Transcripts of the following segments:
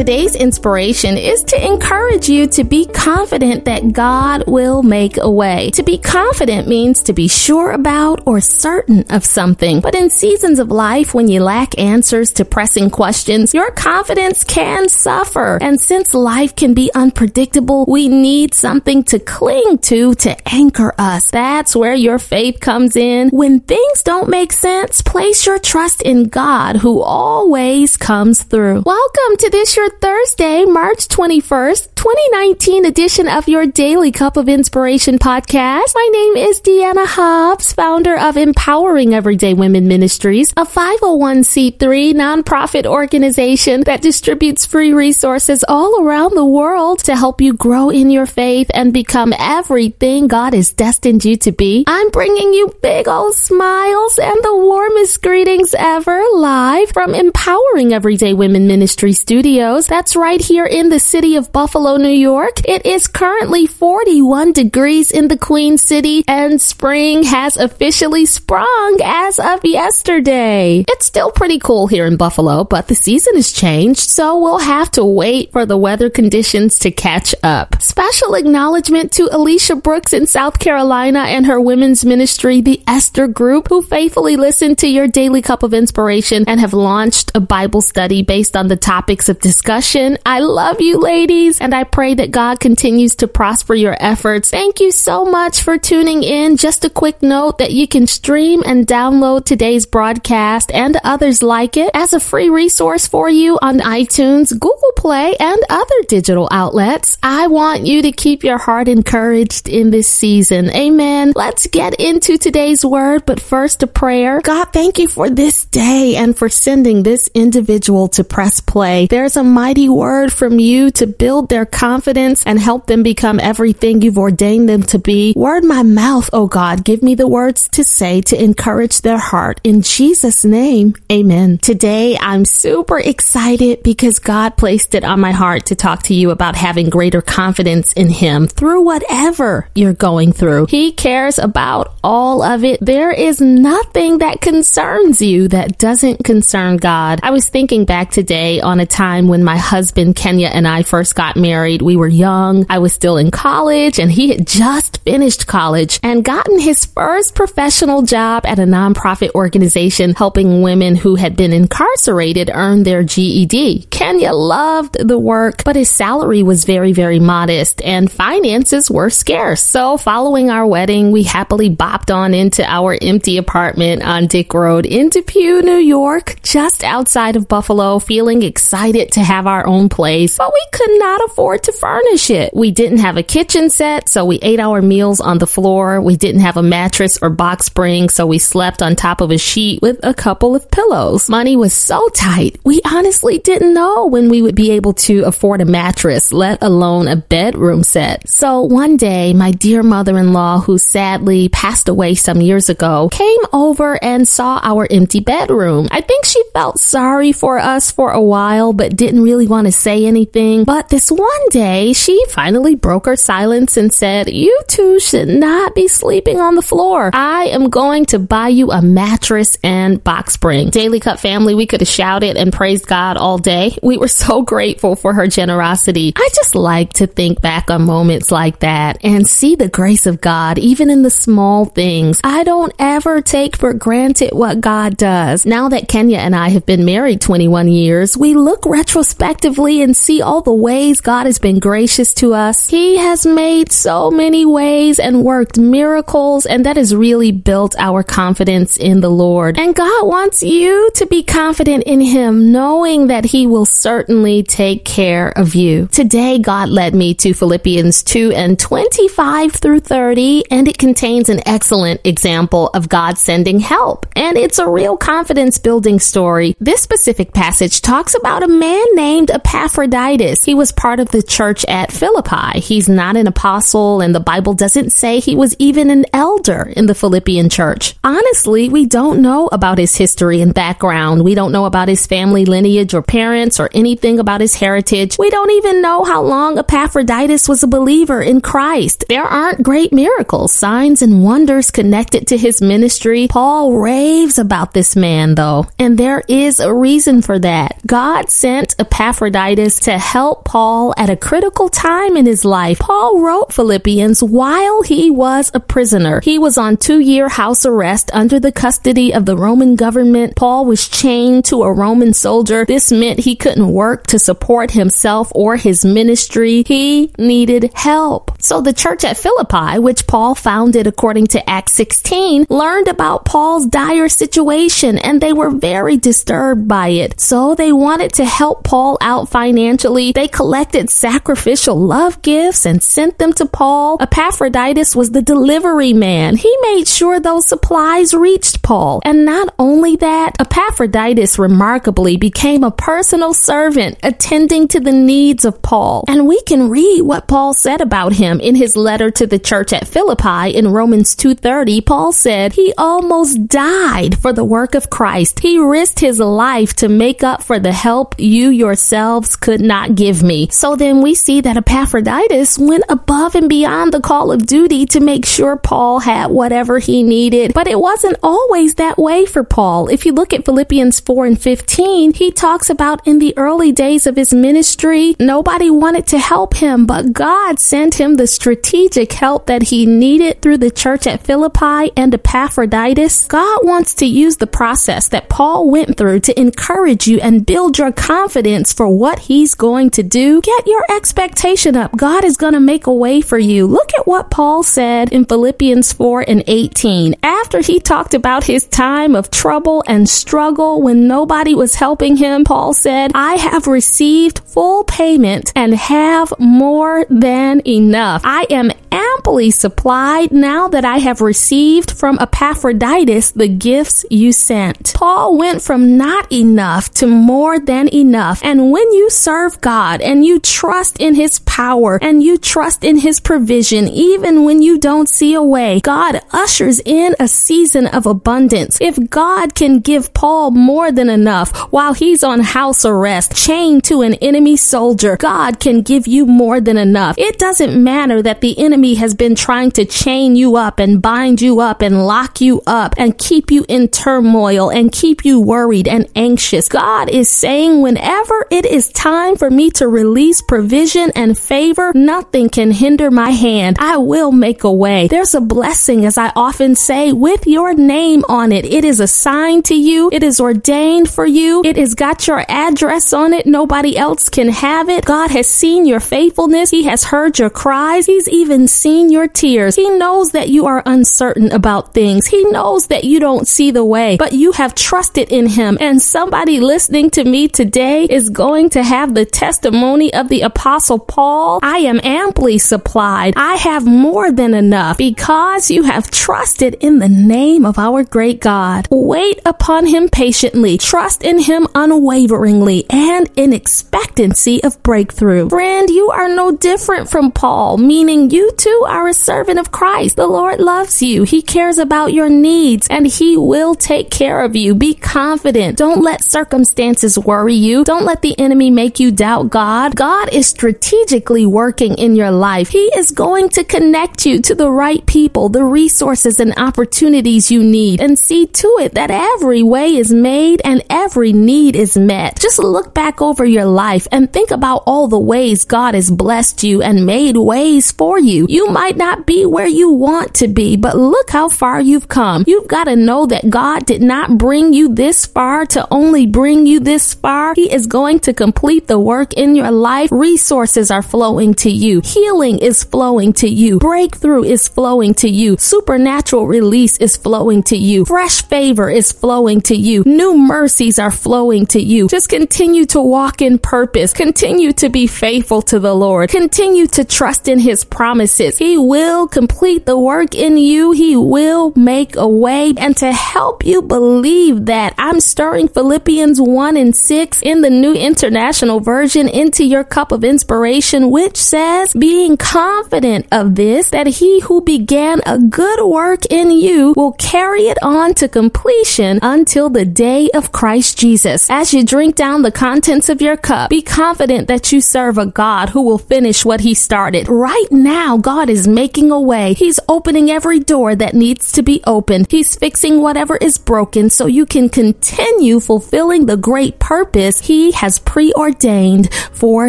today's inspiration is to encourage you to be confident that God will make a way. To be confident means to be sure about or certain of something. But in seasons of life when you lack answers to pressing questions, your confidence can suffer. And since life can be unpredictable, we need something to cling to to anchor us. That's where your faith comes in. When things don't make sense, place your trust in God who always comes through. Welcome to this your Thursday, March 21st, 2019 edition of your Daily Cup of Inspiration podcast. My name is Deanna Hobbs, founder of Empowering Everyday Women Ministries, a 501c3 nonprofit organization that distributes free resources all around the world to help you grow in your faith and become everything God has destined you to be. I'm bringing you big old smiles and the warmest greetings ever live from Empowering Everyday Women Ministry Studios. That's right here in the city of Buffalo, New York. It is currently 41 degrees in the Queen City and spring has officially sprung as of yesterday. It's still pretty cool here in Buffalo, but the season has changed, so we'll have to wait for the weather conditions to catch up. Special acknowledgement to Alicia Brooks in South Carolina and her women's ministry, the Esther Group, who faithfully listen to your daily cup of inspiration and have launched a Bible study based on the topics of discussion. I love you, ladies, and I pray that God continues to prosper your efforts. Thank you so much for tuning in. Just a quick note that you can stream and download today's broadcast and others like it as a free resource for you on iTunes, Google Play, and other digital outlets. I want you to keep your heart encouraged in this season. Amen. Let's get into today's word, but first a prayer. God, thank you for this day and for sending this individual to press play. There's a mighty word from you to build their confidence and help them become everything you've ordained them to be. Word my mouth, oh God. Give me the words to say to encourage their heart. In Jesus' name, amen. Today, I'm super excited because God placed it on my heart to talk to you about having greater confidence in Him through whatever you're going through. He cares about all of it. There is nothing that concerns you that doesn't concern God. I was thinking back today on a time when my husband Kenya and I first got married. We were young. I was still in college and he had just finished college and gotten his first professional job at a nonprofit organization helping women who had been incarcerated earn their GED. Kenya loved the work, but his salary was very, very modest and finances were scarce. So following our wedding, we happily bopped on into our empty apartment on Dick Road in Depew, New York, just outside of Buffalo, feeling excited to have our own place, but we could not afford to furnish it. We didn't have a kitchen set, so we ate our meals on the floor. We didn't have a mattress or box spring, so we slept on top of a sheet with a couple of pillows. Money was so tight, we honestly didn't know when we would be able to afford a mattress, let alone a bedroom set. So one day, my dear mother-in-law, who sadly passed away some years ago, came over and saw our empty bedroom. I think she felt sorry for us for a while, but didn't really want to say anything. But this one day, she finally broke her silence and said, You two should not be sleeping on the floor. I am going to buy you a mattress and box spring. Daily Cup family, we could have shouted and praised God all day. We were so grateful for her generosity. I just like to think back on moments like that and see the grace of God, even in the small things. I don't ever take for granted what God does. Now that Kenya and I have been married 21 years, we look retrospectively and see all the ways God has been gracious to us. He has made so many ways and worked miracles, and that has really built our confidence in the Lord. And God wants you to be confident in Him, knowing that He will certainly take care of you. Today, God led me to Philippians 2 and 25 through 30, and it contains an excellent example of God sending help. And it's a real confidence building story. This specific passage talks about a man named Epaphroditus. He was part of the church at Philippi. He's not an apostle, and the Bible doesn't say he was even an elder in the Philippian church. Honestly, we don't know about his history and background. We don't know about his family lineage or parents or anything about his heritage. We don't even know how long Epaphroditus was a believer in Christ. There aren't great miracles, signs, and wonders connected to his ministry. Paul raves about this man, though, and there is a reason for that. God sent Epaphroditus to help Paul at a critical time in his life. Paul wrote Philippians while he was a prisoner. He was on two year house arrest under the custody of the Roman government. Paul was chained to a Roman soldier. This meant he couldn't work to support himself or his ministry. He needed help. So the church at Philippi, which Paul founded according to Acts 16, learned about Paul's dire situation and they were very disturbed by it. So they wanted to help Paul out financially. They collected sacrificial love gifts and sent them to Paul. Epaphroditus was the delivery man. He made sure those supplies reached Paul. And not only that, Epaphroditus remarkably became a personal servant attending to the needs of Paul. And we can read what Paul said about him in his letter to the church at Philippi in Romans 2:30. Paul said, "He almost died for the work of Christ. He risked his life to make up for the help you yourselves could not give me." So then we see that Epaphroditus went above and beyond the call of duty to make sure Paul had whatever he needed. But it wasn't always that way for Paul. If you look at Philippians 4 and 15, he talks about in the early days of his ministry, nobody wanted to help him, but God sent him the strategic help that he needed through the church at Philippi and Epaphroditus. God wants to use the process that Paul went through to encourage you and build your confidence for what he's going to do. Get your expectation up. God is going to make a way for you. Look at what Paul said in Philippians 4 and 18. After he talked about his time of trouble and struggle when nobody was helping him, Paul said, I have received full payment and have more than enough. I am amply supplied now that I have received from Epaphroditus the gifts you sent. Paul went from not enough to more than enough. And when you serve God and you trust in his power and you trust in his provision, even when you don't see a way, God ushers in a season of abundance. If God can give Paul more than enough while he's on house arrest, chained to an enemy soldier, God can give you more than enough. It doesn't matter that the enemy has been trying to chain you up and bind you up and lock you up and keep you in turmoil and keep you worried and anxious. God is saying whenever it is time for me to release provision and favor, nothing can hinder my hand. I will make a way. There's a blessing, as I often say, with your name on it. It is assigned to you. It is ordained for you. It has got your address on it. Nobody else can have it. God has seen your faithfulness. He has heard your cries. He's even seen your tears. He knows that you are uncertain about things. He knows that you don't see the way, but you have trusted in him. And somebody listening to me today is going to have the testimony of the apostle Paul. I am amply supplied. I have more than enough because you have trusted in the name of our great God. Wait upon him patiently. Trust in him unwaveringly and in expectancy of breakthrough. Friend, you are no different from Paul, meaning you too are a servant of Christ. The Lord loves you. He cares about your needs and he will take care of you. Be confident. Don't let circumstances worry you. Don't let the enemy make you doubt God. God is strategically working in your life. He is going to connect you to the right people, the resources and opportunities you need and see to it that every way is made and every need is met. Just look back over your life and think about all the ways God has blessed you and made ways for you. You might not be where you want to be, but look how far you've come. You've got to know that God did not bring you this far to only bring you this far. He is going to complete the work in your life. Resources are flowing to you. Healing is flowing to you. Breakthrough is flowing to you. Supernatural release is flowing to you. Fresh favor is flowing to you. New mercies are flowing to you. Just continue to walk in purpose. Continue to be faithful to the Lord. Continue to trust in his promises. He will complete the work in you. He will make a way. And to help you believe that, I'm stirring Philippians 1 and 6 in the New International Version into your cup of inspiration, which says, being confident of this, that he who began a good work in you will carry it on to completion until the day of Christ Jesus. As you drink down the contents of your cup, be confident that you serve a God who will finish what he started. Right now, God is making a way. He's opening every door that needs to be opened. He's fixing whatever is broken so you can continue fulfilling the great purpose he has preordained for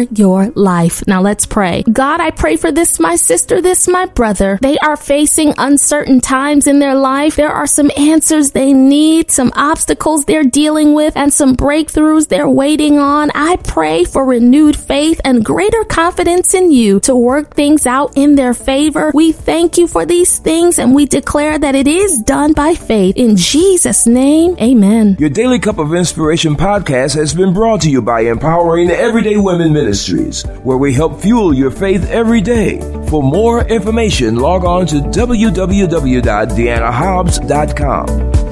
your life. Now let's pray. God, I pray for this, my sister, this, my brother. They are facing uncertain times in their life. There are some answers they need, some obstacles they're dealing with, and some breakthroughs they're waiting on. I pray for renewed faith and greater confidence in you to work things out in their favor. We thank you for these things and we declare that it is done by faith. In Jesus' name, amen. Your Daily Cup of Inspiration podcast has been brought to you by Empowering Everyday Women Ministries, where we help fuel your faith every day. For more information, log on to www.deannahobbs.com.